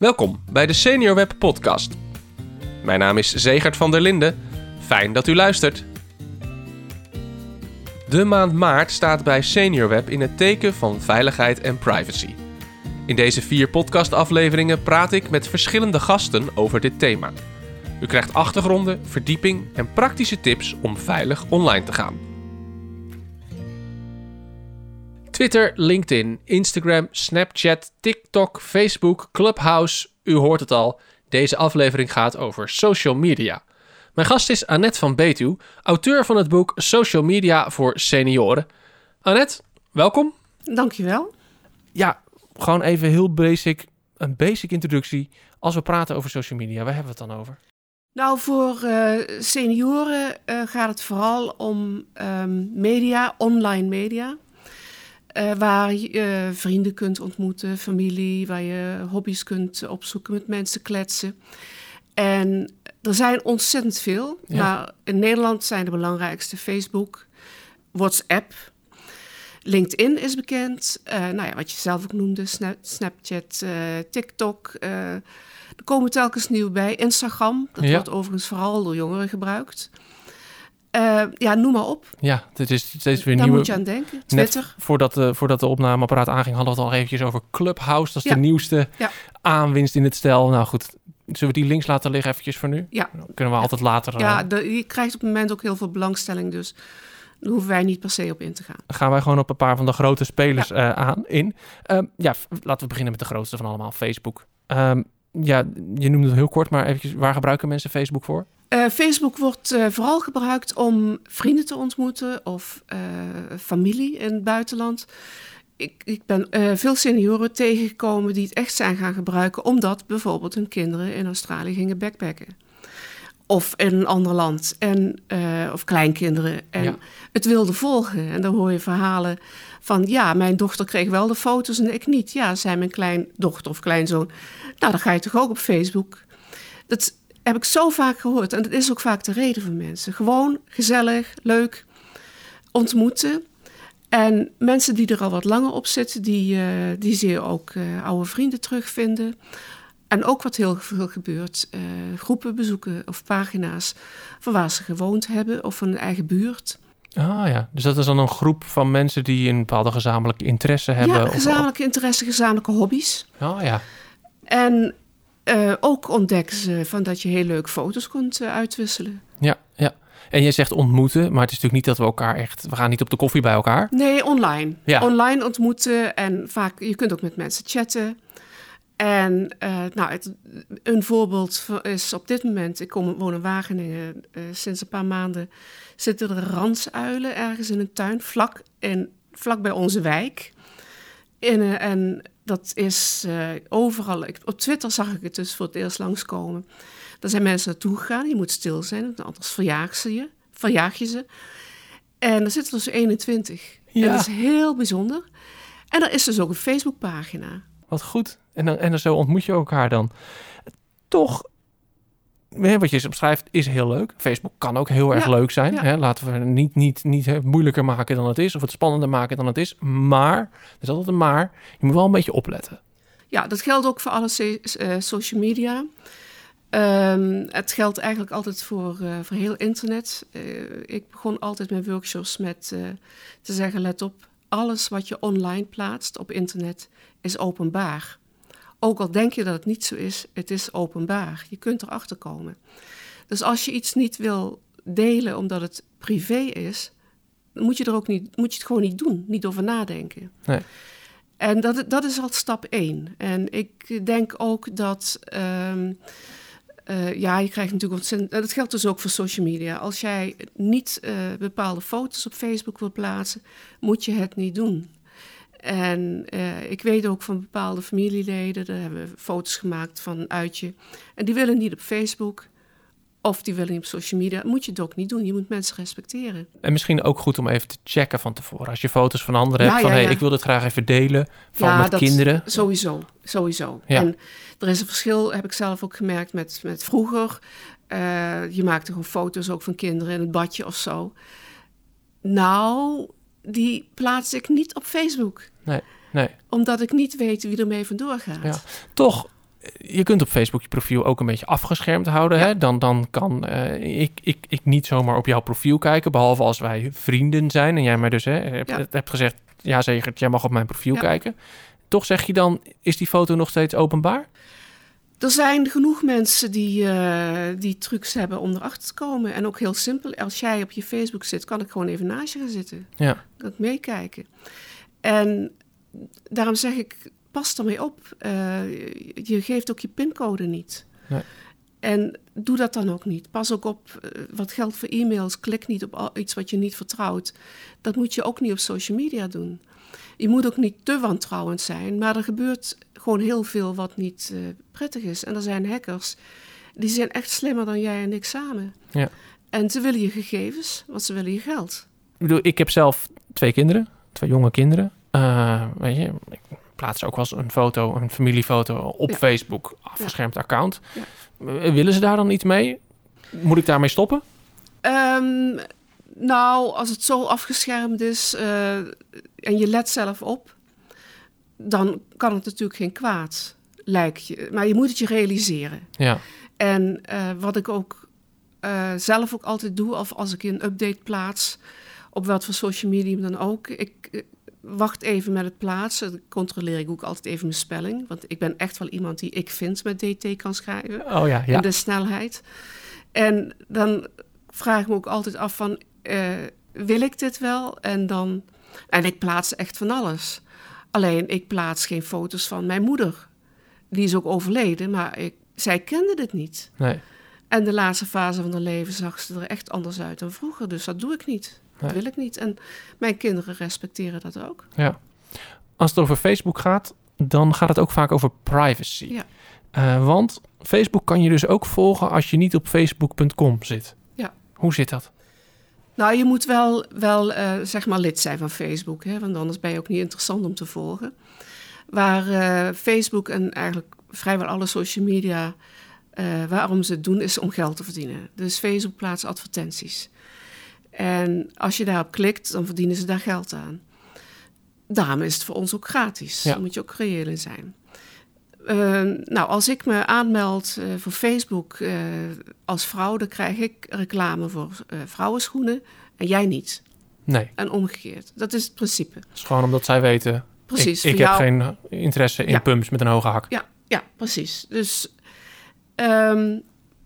Welkom bij de Senior Web Podcast. Mijn naam is Zegert van der Linden. Fijn dat u luistert. De maand maart staat bij Senior Web in het teken van veiligheid en privacy. In deze vier podcastafleveringen praat ik met verschillende gasten over dit thema. U krijgt achtergronden, verdieping en praktische tips om veilig online te gaan. Twitter, LinkedIn, Instagram, Snapchat, TikTok, Facebook, Clubhouse. U hoort het al. Deze aflevering gaat over social media. Mijn gast is Annette van Betuw, auteur van het boek Social Media voor Senioren. Annette, welkom. Dankjewel. Ja, gewoon even heel basic, een basic introductie. Als we praten over social media, waar hebben we het dan over? Nou, voor uh, senioren uh, gaat het vooral om um, media, online media. Uh, waar je vrienden kunt ontmoeten, familie, waar je hobby's kunt opzoeken, met mensen kletsen. En er zijn ontzettend veel. Ja. Maar in Nederland zijn de belangrijkste Facebook, WhatsApp, LinkedIn is bekend. Uh, nou ja, wat je zelf ook noemde, Snap, Snapchat, TikTok. Er komen telkens nieuw bij. Instagram, dat ja. wordt overigens vooral door jongeren gebruikt. Ja, noem maar op. Ja, het is steeds weer Daar nieuwe... moet je aan denken. Twitter. Net voordat, de, voordat de opnameapparaat aanging, hadden we het al eventjes over Clubhouse. Dat is ja. de nieuwste aanwinst in het stel. Nou goed, Zullen we die links laten liggen eventjes voor nu? Ja. Dan kunnen we altijd later... Ja, de, je krijgt op het moment ook heel veel belangstelling, dus daar hoeven wij niet per se op in te gaan. Dan gaan wij gewoon op een paar van de grote spelers ja. uh, aan in. Um, ja, laten we beginnen met de grootste van allemaal, Facebook. Um, ja, je noemde het heel kort, maar eventjes, waar gebruiken mensen Facebook voor? Uh, Facebook wordt uh, vooral gebruikt om vrienden te ontmoeten of familie in het buitenland ik, ik ben veel senioren tegengekomen die het echt zijn gaan gebruiken, omdat bijvoorbeeld hun kinderen in Australië gingen backpacken. Of in een ander land. En, of kleinkinderen. En ja. het wilde volgen. En dan hoor je verhalen van... ja, mijn dochter kreeg wel de foto's en ik niet. Ja, zei mijn kleindochter of kleinzoon. Nou, dan ga je toch ook op Facebook. Dat heb ik zo vaak gehoord. En dat is ook vaak de reden van mensen. Gewoon gezellig, leuk, ontmoeten. En mensen die er al wat langer op zitten, die, uh, die zie je ook uh, oude vrienden terugvinden. En ook wat heel veel gebeurt, uh, groepen bezoeken of pagina's van waar ze gewoond hebben of van hun eigen buurt. Ah ja, dus dat is dan een groep van mensen die een bepaalde gezamenlijke interesse hebben? Ja, gezamenlijke interesse, gezamenlijke hobby's. Oh ja. En ook ontdekken ze van dat je heel leuk foto's kunt uitwisselen. Ja, ja. En je zegt ontmoeten, maar het is natuurlijk niet dat we elkaar echt... We gaan niet op de koffie bij elkaar. Nee, online. Ja. Online ontmoeten en vaak... Je kunt ook met mensen chatten. En uh, nou, het, een voorbeeld is op dit moment... Ik kom, woon in Wageningen. Sinds een paar maanden zitten er ransuilen ergens in een tuin... vlak, in, vlak bij onze wijk. In, en dat is overal... Ik, op Twitter zag ik het dus voor het eerst langskomen... Daar zijn mensen naartoe gegaan. Je moet stil zijn, anders verjaag, ze je, verjaag je ze. En er zitten dus 21. Ja. En dat is heel bijzonder. En er is dus ook een Facebookpagina. Wat goed. En dan, en dan zo ontmoet je elkaar dan. Toch, wat je omschrijft, is heel leuk. Facebook kan ook heel erg ja, leuk zijn. Ja. Hè? Laten we niet, niet, niet moeilijker maken dan het is. Of het spannender maken dan het is. Maar, er is altijd een maar. Je moet wel een beetje opletten. Ja, dat geldt ook voor alle uh, social media. Um, het geldt eigenlijk altijd voor, uh, voor heel internet. Uh, ik begon altijd mijn workshops met uh, te zeggen: let op, alles wat je online plaatst op internet is openbaar. Ook al denk je dat het niet zo is, het is openbaar. Je kunt erachter komen. Dus als je iets niet wil delen omdat het privé is, moet je, er ook niet, moet je het gewoon niet doen, niet over nadenken. Nee. En dat, dat is al stap één. En ik denk ook dat. Um, uh, ja, je krijgt natuurlijk ontzettend. Dat geldt dus ook voor social media. Als jij niet uh, bepaalde foto's op Facebook wil plaatsen, moet je het niet doen. En uh, ik weet ook van bepaalde familieleden, daar hebben we foto's gemaakt van een uitje. En die willen niet op Facebook. Of die willen niet op social media. Moet je het ook niet doen. Je moet mensen respecteren. En misschien ook goed om even te checken van tevoren. Als je foto's van anderen ja, hebt. Van ja, ja. Hey, ik wil dit graag even delen. Van met dat, kinderen. Sowieso. Sowieso. En er is een verschil, heb ik zelf ook gemerkt, met, met vroeger. Uh, je maakte gewoon foto's ook van kinderen in het badje of zo. Nou, die plaats ik niet op Facebook. Nee, nee. Omdat ik niet weet wie ermee vandoor gaat. Ja. Toch je kunt op Facebook je profiel ook een beetje afgeschermd houden. Hè? Dan, dan kan eh, ik, ik, ik niet zomaar op jouw profiel kijken, behalve als wij vrienden zijn. En jij mij dus hè, hebt, Ja. hebt gezegd, ja zeker, jij mag op mijn profiel Ja. kijken. Toch zeg je dan, is die foto nog steeds openbaar? Er zijn genoeg mensen die, eh, die trucs hebben om erachter te komen. En ook heel simpel, als jij op je Facebook zit, kan ik gewoon even naast je gaan zitten. Ja, ik meekijken. En daarom zeg ik, pas ermee op. Eh, je geeft ook je pincode niet. Nee. En doe dat dan ook niet. Pas ook op eh, wat geldt voor e-mails. Klik niet op iets wat je niet vertrouwt. Dat moet je ook niet op social media doen. Je moet ook niet te wantrouwend zijn, maar er gebeurt gewoon heel veel wat niet eh, prettig is. En er zijn hackers, die zijn echt slimmer dan jij en ik samen. Ja. En ze willen je gegevens, want ze willen je geld. ik bedoel, ik heb zelf twee kinderen, twee jonge kinderen. Eh, weet je, ik plaats ook wel eens een foto, een familiefoto op Ja. Facebook, afgeschermd account. Ja. Eh, Willen ze daar dan iets mee? Moet ik daarmee stoppen? Ehm, nou, als het zo afgeschermd is eh, en je let zelf op, dan kan het natuurlijk geen kwaad, lijkt je. Maar je moet het je realiseren. Ja, En wat ik ook zelf ook altijd doe, of als ik een update plaats, op wat voor social media dan ook, ik eh, wacht even met het plaatsen. Dan controleer ik ook altijd even mijn spelling. Want ik ben echt wel iemand die ik vind met DT kan schrijven oh ja, ja. en de snelheid. En dan vraag ik me ook altijd af van, eh, wil ik dit wel? En dan, en ik plaats echt van alles. Alleen, ik plaats geen foto's van mijn moeder. Die is ook overleden, maar ik, zij kende dit niet. Nee. En de laatste fase van haar leven zag ze er echt anders uit dan vroeger. Dus dat doe ik niet. Dat wil ik niet. En mijn kinderen respecteren dat ook. Ja. Als het over Facebook gaat, dan gaat het ook vaak over privacy. Ja. Eh, want Facebook kan je dus ook volgen als je niet op facebook.com zit. Ja. Hoe zit dat? Nou, je moet wel, wel eh, zeg maar lid zijn van Facebook, hè, want anders ben je ook niet interessant om te volgen. Waar eh, Facebook en eigenlijk vrijwel alle social media, waarom ze het doen, is om geld te verdienen. Dus Facebook plaatst advertenties. En als je daarop klikt, dan verdienen ze daar geld aan. Daarom is het voor ons ook gratis. Ja. Daar moet je ook reëel in zijn. Eh, nou, als ik me aanmeld eh, voor Facebook eh, als vrouw, dan krijg ik reclame voor eh, vrouwenschoenen en jij niet. Nee, En omgekeerd. Dat is het principe. het is gewoon omdat zij weten... Precies. Ik, heb jou- geen interesse in Ja. pumps met een hoge hak. Ja, ja, precies. Dus, ehm,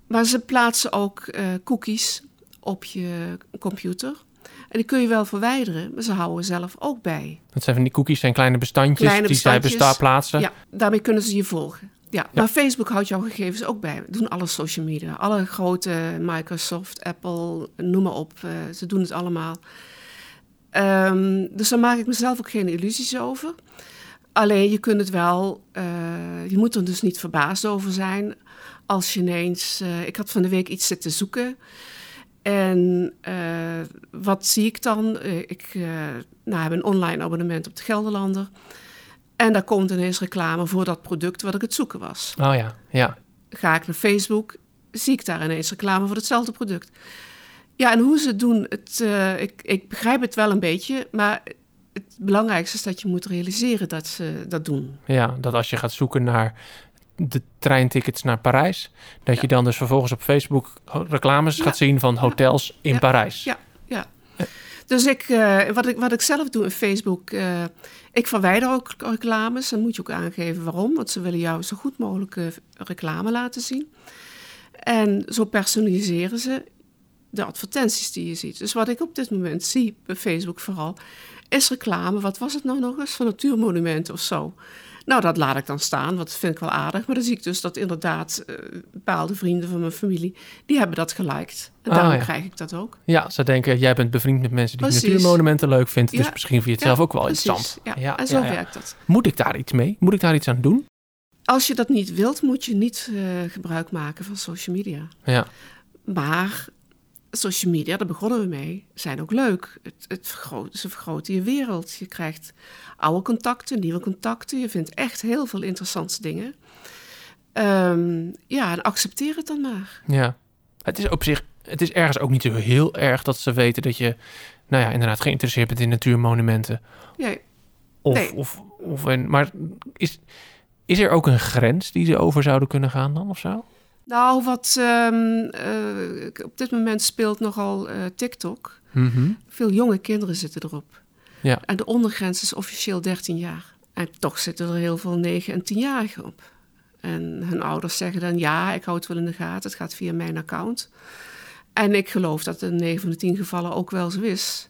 maar ze plaatsen ook cookies op je computer. En die kun je wel verwijderen, maar ze houden zelf ook bij. Dat zijn van die cookies, zijn kleine bestandjes Kleine die zij bestandjes. besta plaatsen. Ja, daarmee kunnen ze je volgen. Ja, maar Facebook houdt jouw gegevens ook bij. Doen alle social media. Alle grote Microsoft, Apple, noem maar op. eh, ze doen het allemaal. Ehm, dus daar maak ik mezelf ook geen illusies over. Alleen je kunt het wel, eh, je moet er dus niet verbaasd over zijn als je ineens. eh, ik had van de week iets zitten zoeken. En eh, wat zie ik dan? Eh, ik eh, nou, heb een online abonnement op de Gelderlander. En daar komt ineens reclame voor dat product wat ik het zoeken was. Oh ja, ja. Ga ik naar Facebook, zie ik daar ineens reclame voor hetzelfde product. Ja, en hoe ze het doen, het, ik, ik begrijp het wel een beetje, maar het belangrijkste is dat je moet realiseren dat ze dat doen. Ja, dat als je gaat zoeken naar de treintickets naar Parijs, dat je dan dus vervolgens op Facebook reclames Ja. gaat zien van hotels in Ja. Parijs. Ja, ja. Dus ik, eh, wat, ik, wat ik zelf doe in Facebook, eh, ik verwijder ook reclames. Dan moet je ook aangeven waarom, want ze willen jou zo goed mogelijk eh, reclame laten zien. En zo personaliseren ze de advertenties die je ziet. Dus wat ik op dit moment zie, bij Facebook vooral, is reclame. Wat was het nou nog eens? Van natuurmonumenten of zo. Nou, dat laat ik dan staan, want dat vind ik wel aardig. Maar dan zie ik dus dat inderdaad eh, bepaalde vrienden van mijn familie, die hebben dat geliked. En Ah, daarom ja. krijg ik dat ook. Ja, ze denken, jij bent bevriend met mensen die Precies. natuurmonumenten leuk vinden, dus misschien vind je het Ja, zelf ook wel precies. interessant. Ja, en zo werkt dat. Moet ik daar iets mee? Moet ik daar iets aan doen? Als je dat niet wilt, moet je niet eh, gebruik maken van social media. Ja, Maar social media, daar begonnen we mee, zijn ook leuk. Het, het vergroot, ze vergroten je wereld. Je krijgt oude contacten, nieuwe contacten. Je vindt echt heel veel interessante dingen. Ehm, ja, en accepteer het dan maar. ja. Het is op zich, het is ergens ook niet zo heel erg dat ze weten dat je, nou ja, inderdaad geïnteresseerd bent in natuurmonumenten. Ja, Of, Nee. of, of een, maar is, Is er ook een grens die ze over zouden kunnen gaan dan of zo? Nou, wat ehm, eh, op dit moment speelt nogal eh, TikTok. Mhm. Veel jonge kinderen zitten erop. Ja. En de ondergrens is officieel 13 jaar. En toch zitten er heel veel 9- en 10-jarigen op. En hun ouders zeggen dan, ja, ik hou het wel in de gaten. Het gaat via mijn account. En ik geloof dat in 9 van de 10 gevallen ook wel zo is.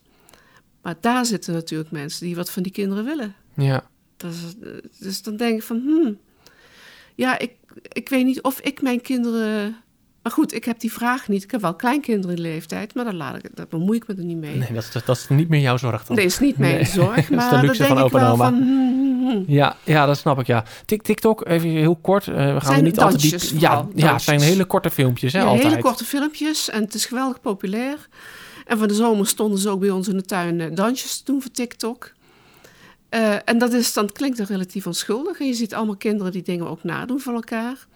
Maar daar zitten natuurlijk mensen die wat van die kinderen willen. Ja. Is- dus dan denk ik van, hmm, ja, ik, ik weet niet of ik mijn kinderen... Maar goed, ik heb die vraag niet. Ik heb wel kleinkinderen in de leeftijd, maar daar, laat ik, daar bemoei ik me er niet mee. Nee, dat is, dat is niet meer jouw zorg dan. Nee, is niet mijn Nee. zorg, Dat is maar de luxe van opa en wel oma. van... hmm, hmm, hmm. Ja, ja, dat snap ik, ja. Tik, TikTok, even heel kort. eh, we gaan Zijn niet altijd diep... Ja, ja, het zijn hele korte filmpjes, hè, Ja, altijd. hele korte filmpjes en het is geweldig populair. En van de zomer stonden ze ook bij ons in de tuin eh, dansjes te doen voor TikTok. Eh, en dat is, dan klinkt het relatief onschuldig. En je ziet allemaal kinderen die dingen ook nadoen van elkaar.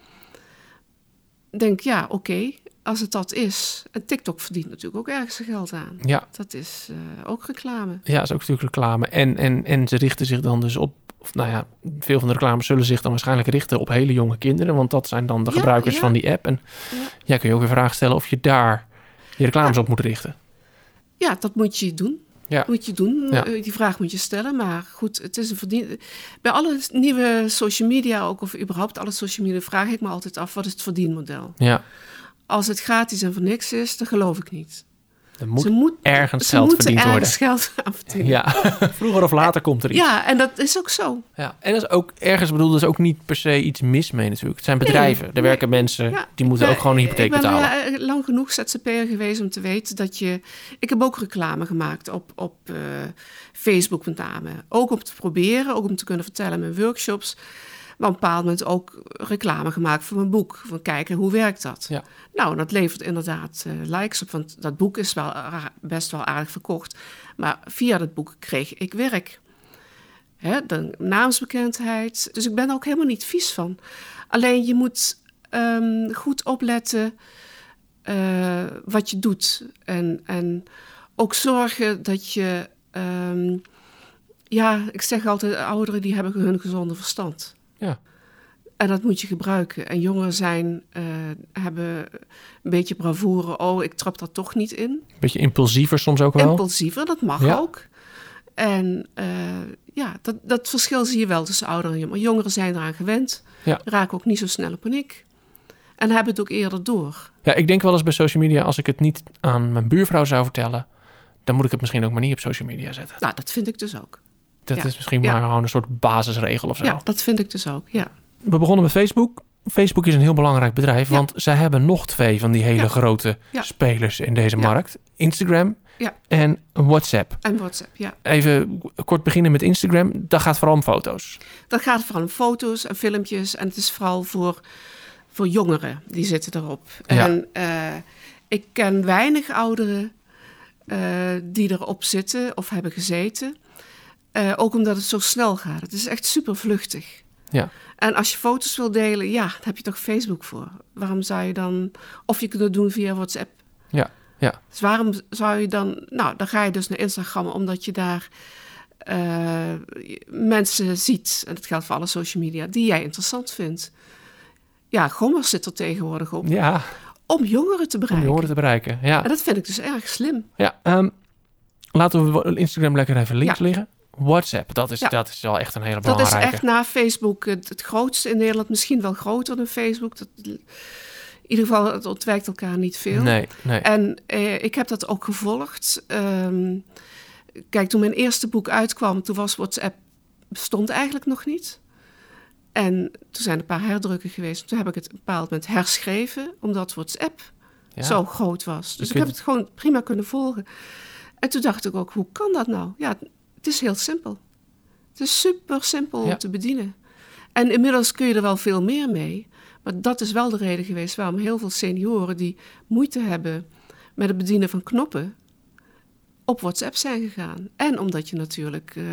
Denk, ja, oké, als het dat is. En TikTok verdient natuurlijk ook ergens zijn geld aan. Ja, Dat is eh, ook reclame. ja, is ook natuurlijk reclame. En, en, en ze richten zich dan dus op... Of, nou ja, veel van de reclames zullen zich dan waarschijnlijk richten op hele jonge kinderen. Want dat zijn dan de Ja, gebruikers ja. van die app. En Ja. ja, kun je ook weer vragen stellen of je daar je reclames op moet richten. Ja, dat moet je doen. Ja. Moet je doen. Ja. Eh, Die vraag moet je stellen. Maar goed, het is een verdien. Bij alle nieuwe social media, ook of überhaupt alle social media, vraag ik me altijd af: wat is het verdienmodel? Ja, Als het gratis en voor niks is, dan geloof ik niet. Er moet ze moet, ergens ze geld verdiend worden. ergens geld aan verdienen. Ja, vroeger of later komt er iets. Ja, en dat is ook zo. Ja, en dat is ook ergens bedoel, er is ook niet per se iets mis mee natuurlijk. Het zijn bedrijven, er nee. werken mensen, Ja, die moeten ook gewoon een hypotheek ik ben betalen. eh, lang genoeg ZZP'er geweest om te weten dat je... Ik heb ook reclame gemaakt op, op eh, Facebook met name. Ook om te proberen, ook om te kunnen vertellen in mijn workshops. Maar op een bepaald moment ook reclame gemaakt voor mijn boek. Van kijken, hoe werkt dat? Ja. Nou, dat levert inderdaad eh, likes op. Want dat boek is wel best wel aardig verkocht. Maar via dat boek kreeg ik werk. Hè, de naamsbekendheid. Dus ik ben er ook helemaal niet vies van. Alleen je moet ehm, goed opletten eh, wat je doet. En, en ook zorgen dat je... ehm, ja, ik zeg altijd, ouderen die hebben hun gezonde verstand. Ja. En dat moet je gebruiken. En jongeren zijn, eh, hebben een beetje bravoure. Oh, ik trap daar toch niet in. Beetje impulsiever soms ook wel. Impulsiever, dat mag Ja. ook. En eh, ja, dat, dat verschil zie je wel tussen ouderen en jongeren. Jongeren zijn eraan gewend, Ja. raken ook niet zo snel in paniek. En hebben het ook eerder door. Ja, ik denk wel eens bij social media, als ik het niet aan mijn buurvrouw zou vertellen, dan moet ik het misschien ook maar niet op social media zetten. Nou, dat vind ik dus ook. Dat Ja. is misschien Ja. maar gewoon een soort basisregel of zo. Ja, dat vind ik dus ook, ja. We begonnen met Facebook. Facebook is een heel belangrijk bedrijf, Ja. want zij hebben nog twee van die hele Ja. grote Ja. spelers in deze Ja. markt. Instagram Ja. en WhatsApp. En WhatsApp, ja. Even kort beginnen met Instagram. Dat gaat vooral om foto's. Dat gaat vooral om foto's en filmpjes. En het is vooral voor, voor jongeren, die zitten erop. Ja. En eh, ik ken weinig ouderen eh, die erop zitten of hebben gezeten. Eh, ook omdat het zo snel gaat. Het is echt super vluchtig. Ja. En als je foto's wil delen, ja, daar heb je toch Facebook voor. Waarom zou je dan... Of je kunt het doen via WhatsApp. Ja, ja. Dus waarom zou je dan... Nou, dan ga je dus naar Instagram, omdat je daar eh, mensen ziet... en dat geldt voor alle social media, die jij interessant vindt. Ja, Gommers zit er tegenwoordig op. Ja, Om jongeren te om bereiken. jongeren te bereiken. Ja, En dat vind ik dus erg slim. ja ehm, laten we Instagram lekker even links Ja. liggen. WhatsApp, dat is, Ja. dat is wel echt een hele Dat is belangrijke. echt na Facebook het, het grootste in Nederland. Misschien wel groter dan Facebook. Dat, in ieder geval, het ontwijkt elkaar niet veel. Nee, nee. En eh, ik heb dat ook gevolgd. Ehm, kijk, toen mijn eerste boek uitkwam, toen was WhatsApp bestond eigenlijk nog niet. En toen zijn er een paar herdrukken geweest. Toen heb ik het op een bepaald moment herschreven, omdat WhatsApp Ja. zo groot was. Dus ik heb het gewoon prima kunnen volgen. En toen dacht ik ook, hoe kan dat nou? Ja, het is heel simpel. Het is super simpel Ja. om te bedienen. En inmiddels kun je er wel veel meer mee. Maar dat is wel de reden geweest waarom heel veel senioren die moeite hebben met het bedienen van knoppen, op WhatsApp zijn gegaan. En omdat je natuurlijk eh,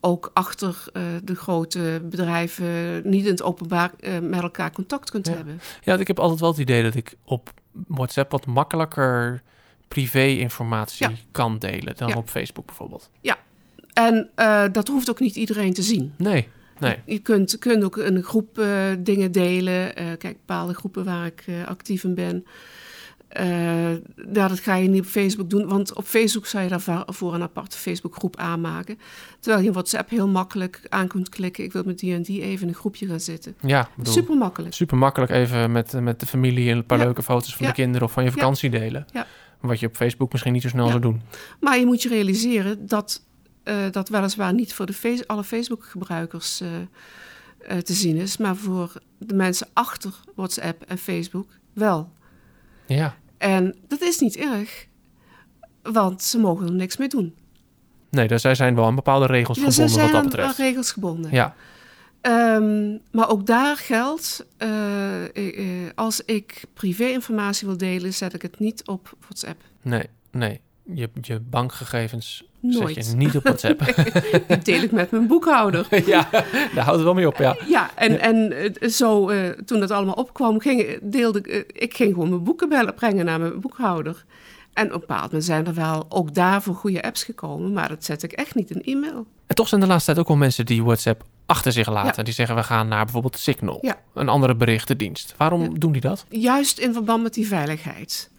ook achter eh, de grote bedrijven niet in het openbaar eh, met elkaar contact kunt Ja. hebben. Ja, ik heb altijd wel het idee dat ik op WhatsApp wat makkelijker privé-informatie Ja. kan delen dan Ja. op Facebook bijvoorbeeld. En eh, dat hoeft ook niet iedereen te zien. Nee, Nee. Je kunt, kunt ook een groep eh, dingen delen. Eh, kijk, bepaalde groepen waar ik actief in ben. Eh, nou, dat ga je niet op Facebook doen, want op Facebook zou je daarvoor een aparte Facebookgroep aanmaken. Terwijl je in WhatsApp heel makkelijk aan kunt klikken. Ik wil met die en die even in een groepje gaan zitten. Ja, bedoel, Super makkelijk. super makkelijk even met, met de familie een paar Ja. leuke foto's van Ja. de kinderen of van je vakantie delen. Ja. Wat je op Facebook misschien niet zo snel Ja. zou doen. Maar je moet je realiseren dat dat weliswaar niet voor de face- alle Facebook-gebruikers eh, eh, te zien is, maar voor de mensen achter WhatsApp en Facebook wel. Ja. En dat is niet erg, want ze mogen er niks mee doen. Nee, daar zij zijn wel aan bepaalde regels Ja, ze gebonden zijn wat dat aan, aan betreft. regels gebonden. Ja, Ehm, maar ook daar geldt, eh, eh, eh, als ik privé-informatie wil delen, zet ik het niet op WhatsApp. nee, nee. Je, je bankgegevens Nooit. zet je niet op WhatsApp. Die deel ik met mijn boekhouder. ja, daar houdt het wel mee op, ja. Ja, en, en eh, zo, eh, toen dat allemaal opkwam, ging, deelde, ik- eh, ik ging gewoon mijn boeken bellen, brengen naar mijn boekhouder. En op een bepaald moment zijn er wel ook daarvoor goede apps gekomen, maar dat zet ik echt niet in e-mail. En toch zijn de laatste tijd ook wel mensen die WhatsApp achter zich laten. Ja. Die zeggen, we gaan naar bijvoorbeeld Signal. Ja. Een andere berichtendienst. Waarom doen die dat? Juist in verband met die veiligheid.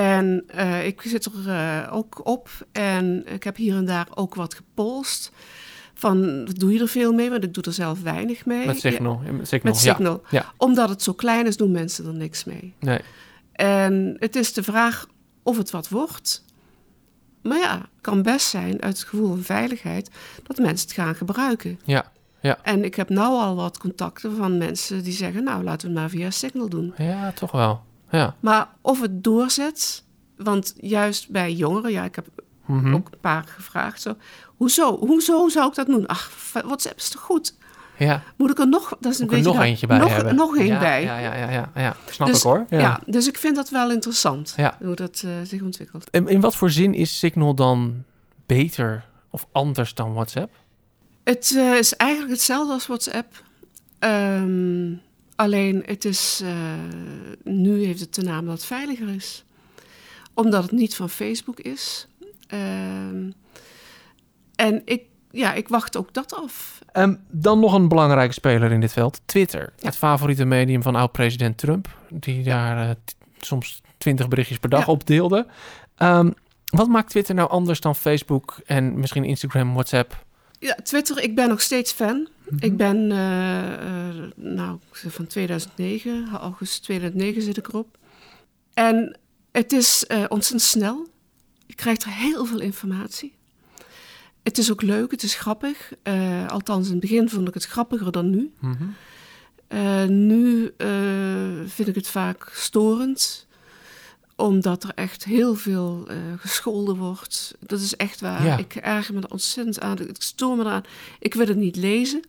En eh, ik zit er eh, ook op en ik heb hier en daar ook wat gepolst. Van, doe je er veel mee? Want ik doe er zelf weinig mee. Met Signal. Ja, met Signal, Met ja. Signal. Ja. Omdat het zo klein is, doen mensen er niks mee. Nee. En het is de vraag of het wat wordt. Maar ja, het kan best zijn uit het gevoel van veiligheid dat mensen het gaan gebruiken. Ja. Ja. En ik heb nou al wat contacten van mensen die zeggen, nou laten we het maar via Signal doen. ja, toch wel. Ja. Maar of het doorzet, want juist bij jongeren, ja, ik heb Mhm. ook een paar gevraagd, zo, hoezo, hoezo zou ik dat doen? Ach, WhatsApp is toch goed? Ja, Moet ik er nog, dat is een beetje nog raar. eentje bij nog, hebben. Nog één ja, bij. Ja, ja, ja, ja, ja. Snap Dus- ik hoor. Ja. Dus ik vind dat wel interessant, Ja. hoe dat eh, zich ontwikkelt. En in wat voor zin is Signal dan beter of anders dan WhatsApp? Het eh, is eigenlijk hetzelfde als WhatsApp. Ehm, alleen het is, eh, nu heeft het de naam dat het veiliger is. Omdat het niet van Facebook is. Ehm, en ik, ja, ik wacht ook dat af. Ehm, dan nog een belangrijke speler in dit veld, Twitter. Ja. Het favoriete medium van oud-president Trump, die daar eh, soms twintig berichtjes per dag Ja. op deelde. Ehm, wat maakt Twitter nou anders dan Facebook en misschien Instagram, WhatsApp? Ja, Twitter, ik ben nog steeds fan. Ik ben eh, eh, nou, van 2009, augustus 2009 zit ik erop. En het is eh, ontzettend snel. Je krijgt er heel veel informatie. Het is ook leuk, het is grappig. Althans, in het begin vond ik het grappiger dan nu. Mhm. Nu vind ik het vaak storend, omdat er echt heel veel gescholden wordt. Dat is echt waar. Ja. Ik erger me er ontzettend aan. Ik stoor me eraan. Ik wil het niet lezen.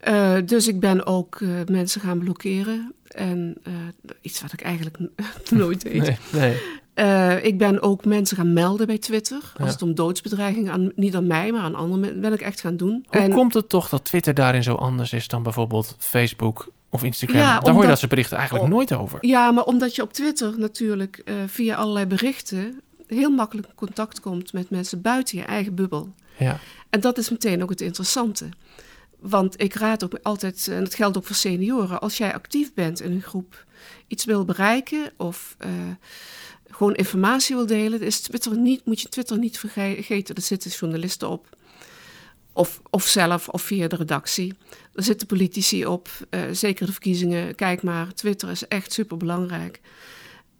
Eh, dus ik ben ook eh, mensen gaan blokkeren. En eh, iets wat ik eigenlijk nooit deed. Nee, nee. Ik ben ook mensen gaan melden bij Twitter. Als Ja. het om doodsbedreigingen, aan, niet aan mij, maar aan anderen, men- ben ik echt gaan doen. Hoe En- komt het toch dat Twitter daarin zo anders is dan bijvoorbeeld Facebook of Instagram? Ja, Daar hoor je dat ze berichten eigenlijk Oh. nooit over. Ja, maar omdat je op Twitter natuurlijk via allerlei berichten heel makkelijk in contact komt met mensen buiten je eigen bubbel. Ja, En dat is meteen ook het interessante. Want ik raad ook altijd, en dat geldt ook voor senioren, als jij actief bent in een groep, iets wil bereiken of eh, gewoon informatie wil delen, is Twitter niet, moet je Twitter niet vergeten. Er zitten journalisten op. Of, of zelf, of via de redactie. Er zitten politici op, eh, zeker de verkiezingen. Kijk maar, Twitter is echt super belangrijk.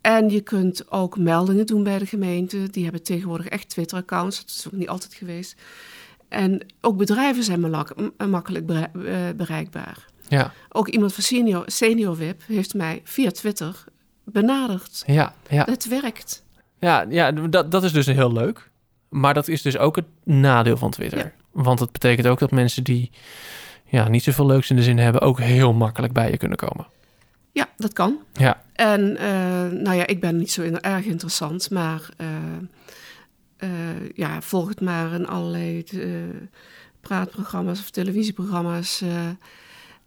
En je kunt ook meldingen doen bij de gemeente. Die hebben tegenwoordig echt Twitter-accounts. Dat is ook niet altijd geweest. En ook bedrijven zijn malak- m- makkelijk eh, bereikbaar. ja, Ook iemand van Senior, senior Web heeft mij via Twitter benaderd. ja, ja. Het werkt. Ja, ja dat, dat is dus heel leuk. Maar dat is dus ook het nadeel van Twitter. Ja. Want het betekent ook dat mensen die ja, niet zoveel leuks in de zin hebben... ook heel makkelijk bij je kunnen komen. Ja, dat kan. Ja, En eh, nou ja, ik ben niet zo erg interessant, maar eh, eh, ja, volg het maar in allerlei eh, praatprogramma's of televisieprogramma's. eh,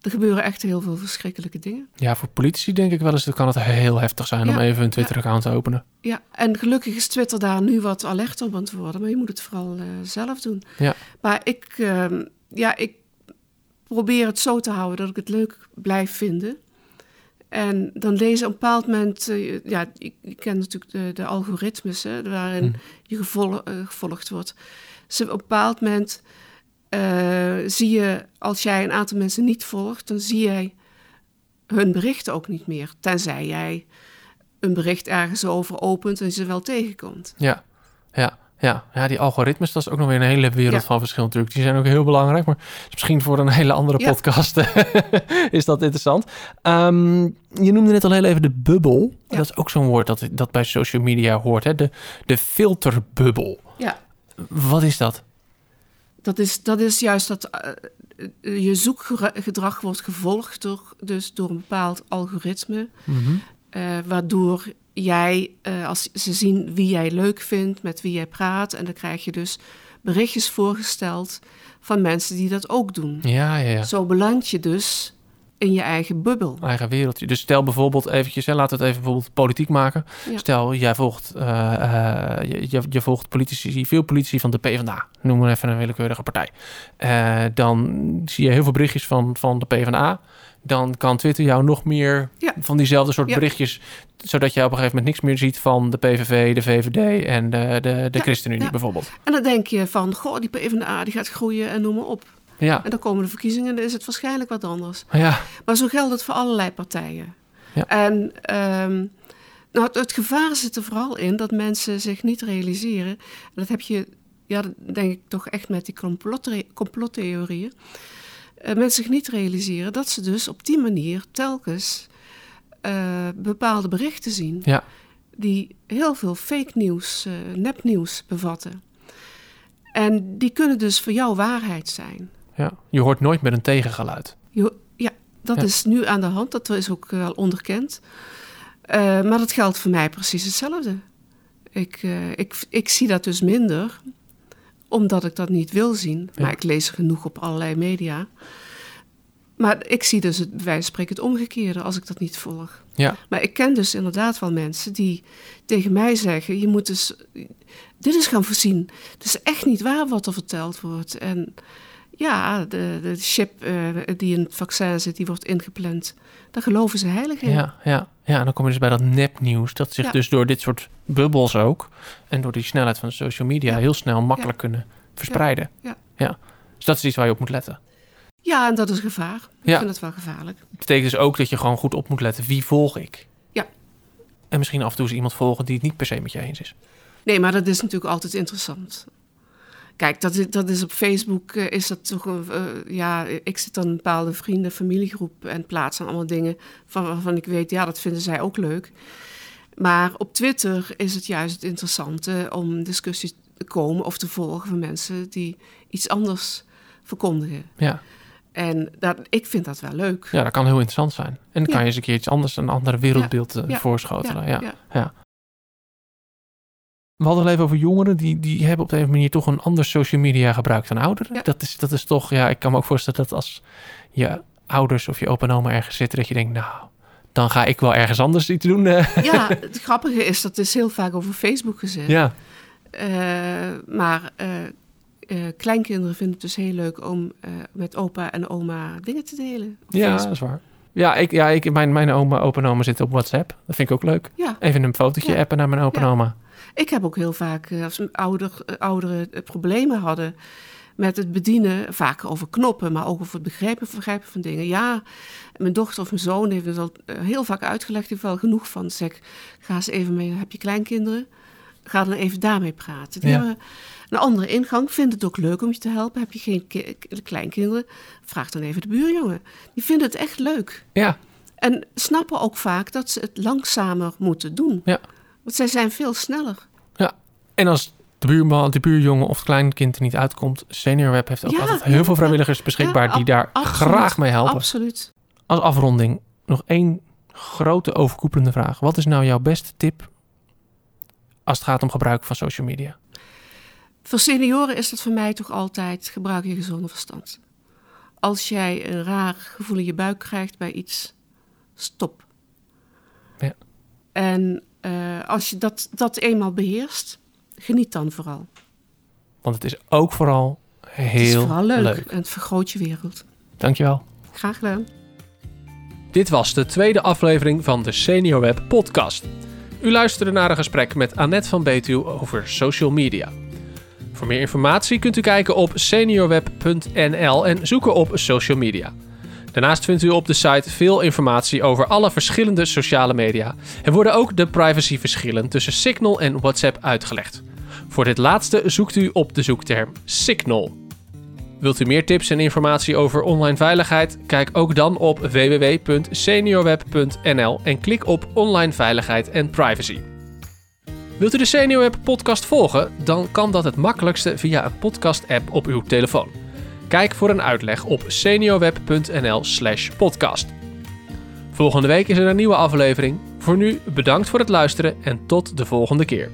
er gebeuren echt heel veel verschrikkelijke dingen. ja, voor politici denk ik wel eens... dan kan het heel heftig zijn om even een Twitter-account te openen. Ja, en gelukkig is Twitter daar nu wat alerter op aan het worden, maar je moet het vooral zelf doen. Ja. Maar ik, ehm, ja, ik probeer het zo te houden dat ik het leuk blijf vinden. En dan lezen op een bepaald moment, uh, ja, ik, ik, ken natuurlijk de, de algoritmes hè, waarin Hm. je gevol, eh, gevolgd wordt. Dus op een bepaald moment eh, zie je, als jij een aantal mensen niet volgt, dan zie jij hun berichten ook niet meer. Tenzij jij een bericht ergens over opent en ze wel tegenkomt. Ja, ja, ja. ja, die algoritmes, dat is ook nog weer een hele wereld Ja. van verschil natuurlijk. Die zijn ook heel belangrijk, maar is misschien voor een hele andere Ja. podcast is dat interessant. Ehm, je noemde net al heel even de bubbel. Ja. Dat is ook zo'n woord dat, dat bij social media hoort, hè? De, de filterbubbel. Ja. Wat is dat? Dat is, dat is juist dat eh, eh, je zoekgedrag wordt gevolgd door, dus door een bepaald algoritme. Mhm. eh, waardoor jij, eh, als ze zien wie jij leuk vindt, met wie jij praat, en dan krijg je dus berichtjes voorgesteld van mensen die dat ook doen. Ja, ja, ja. Zo beland je dus in je eigen bubbel. Eigen wereldje. Dus stel bijvoorbeeld eventjes, hè, laten we het even bijvoorbeeld politiek maken. Ja. Stel, jij volgt, eh, eh, je, volgt politici, veel politici van de PvdA. Noem maar even een willekeurige partij. Dan zie je heel veel berichtjes van, van de PvdA. Dan kan Twitter jou nog meer Ja. van diezelfde soort Ja. berichtjes... zodat jij op een gegeven moment niks meer ziet van de PVV, de VVD en de, de, de Ja, ChristenUnie bijvoorbeeld. En dan denk je van, goh, die PvdA die gaat groeien en noem maar op. Ja, En dan komen de verkiezingen en dan is het waarschijnlijk wat anders. ja, Maar zo geldt het voor allerlei partijen. Ja. En ehm, nou, het, het gevaar zit er vooral in dat mensen zich niet realiseren. En dat heb je, ja, dat denk ik toch echt met die complottheorieën. Eh, mensen zich niet realiseren dat ze dus op die manier telkens eh, bepaalde berichten zien. ja. Die heel veel fake nieuws, eh, nepnieuws bevatten. En die kunnen dus voor jou waarheid zijn. ja. Je hoort nooit meer een tegengeluid. Je- ja, dat Ja. is nu aan de hand. Dat is ook wel onderkend. Maar dat geldt voor mij precies hetzelfde. Ik, ik, ik zie dat dus minder, omdat ik dat niet wil zien. Ja. Maar ik lees genoeg op allerlei media. Maar ik zie dus het, bij wijze van spreken het omgekeerde als ik dat niet volg. Ja, Maar ik ken dus inderdaad wel mensen die tegen mij zeggen: Je moet dus dit is gaan voorzien. Het is echt niet waar wat er verteld wordt. En ja, de, de chip eh, die in het vaccin zit, die wordt ingepland. Daar geloven ze heilig in. Ja, ja, ja, en dan kom je dus bij dat nepnieuws. Dat zich Ja. dus door dit soort bubbels ook... en door die snelheid van social media... Ja. heel snel makkelijk kunnen verspreiden. Ja. ja. Dus dat is iets waar je op moet letten. Ja, en dat is gevaar. Ik vind het wel gevaarlijk. Dat betekent dus ook dat je gewoon goed op moet letten. Wie volg ik? Ja. En misschien af en toe eens iemand volgen die het niet per se met je eens is. Nee, maar dat is natuurlijk altijd interessant. Kijk, dat is, dat is op Facebook, eh, is dat toch een, eh, ja, ik zit dan een bepaalde vrienden, familiegroep en plaats dan allemaal dingen van, waarvan ik weet, ja, dat vinden zij ook leuk. Maar op Twitter is het juist het interessante om discussies te komen of te volgen van mensen die iets anders verkondigen. Ja, En dat, ik vind dat wel leuk. ja dat kan heel interessant zijn. En dan Ja. kan je eens een keer iets anders... een ander wereldbeeld Ja. voorschotelen. Ja. ja. We hadden het even over jongeren. Die, die hebben op de een manier toch een ander social media gebruik dan ouderen. Ja. Dat, is, dat is toch, ja, ik kan me ook voorstellen dat als je ouders of je opa en oma ergens zitten, dat je denkt, nou, dan ga ik wel ergens anders iets doen. eh. Ja, het grappige is, dat is heel vaak over Facebook gezet. ja, Eh, maar eh, kleinkinderen vinden het dus heel leuk om met opa en oma dingen te delen. ja, dat is waar. Ja, ik, ja ik, mijn, mijn oma, opa en oma zitten op WhatsApp. Dat vind ik ook leuk. ja, Even een fotootje Ja. appen naar mijn opa en Ja. oma. Ik heb ook heel vaak, eh, als ouder, eh, ouderen eh, problemen hadden met het bedienen, vaak over knoppen, maar ook over het begrijpen, begrijpen van dingen. Ja, mijn dochter of mijn zoon heeft het al heel vaak uitgelegd, heeft wel genoeg van. Zeg, ga eens even mee, heb je kleinkinderen? Ga dan even daarmee praten. Die Ja. hebben een andere ingang, vinden het ook leuk om je te helpen. Heb je geen ki- kleinkinderen? Vraag dan even de buurjongen. Die vinden het echt leuk. Ja, En snappen ook vaak dat ze het langzamer moeten doen. Ja. Want zij zijn veel sneller. en als de buurman, de buurjongen of het kleinkind er niet uitkomt, Senior Web heeft ook Ja, altijd ja, heel veel ja. vrijwilligers beschikbaar Ja, die daar absoluut. graag mee helpen. Absoluut. Als afronding nog één grote overkoepelende vraag. Wat is nou jouw beste tip als het gaat om gebruik van social media? Voor senioren is dat voor mij toch altijd gebruik je gezonde verstand. Als jij een raar gevoel in je buik krijgt bij iets, stop. Ja. En eh, als je dat, dat eenmaal beheerst, geniet dan vooral. Want het is ook vooral Het is heel vooral leuk, leuk. en het vergroot je wereld. Dankjewel. Graag gedaan. Dit was de tweede aflevering van de Senior Web podcast. U luisterde naar een gesprek met Annette van Betuw over social media. Voor meer informatie kunt u kijken op seniorweb.nl en zoeken op social media. Daarnaast vindt u op de site veel informatie over alle verschillende sociale media. Er worden ook de privacyverschillen tussen Signal en WhatsApp uitgelegd. Voor dit laatste zoekt u op de zoekterm Signal. Wilt u meer tips en informatie over online veiligheid? Kijk ook dan op www.seniorweb.nl en klik op online veiligheid en privacy. Wilt u de SeniorWeb podcast volgen? Dan kan dat het makkelijkste via een podcast-app op uw telefoon. Kijk voor een uitleg op seniorweb.nl/slash podcast. Volgende week is er een nieuwe aflevering. Voor nu bedankt voor het luisteren en tot de volgende keer.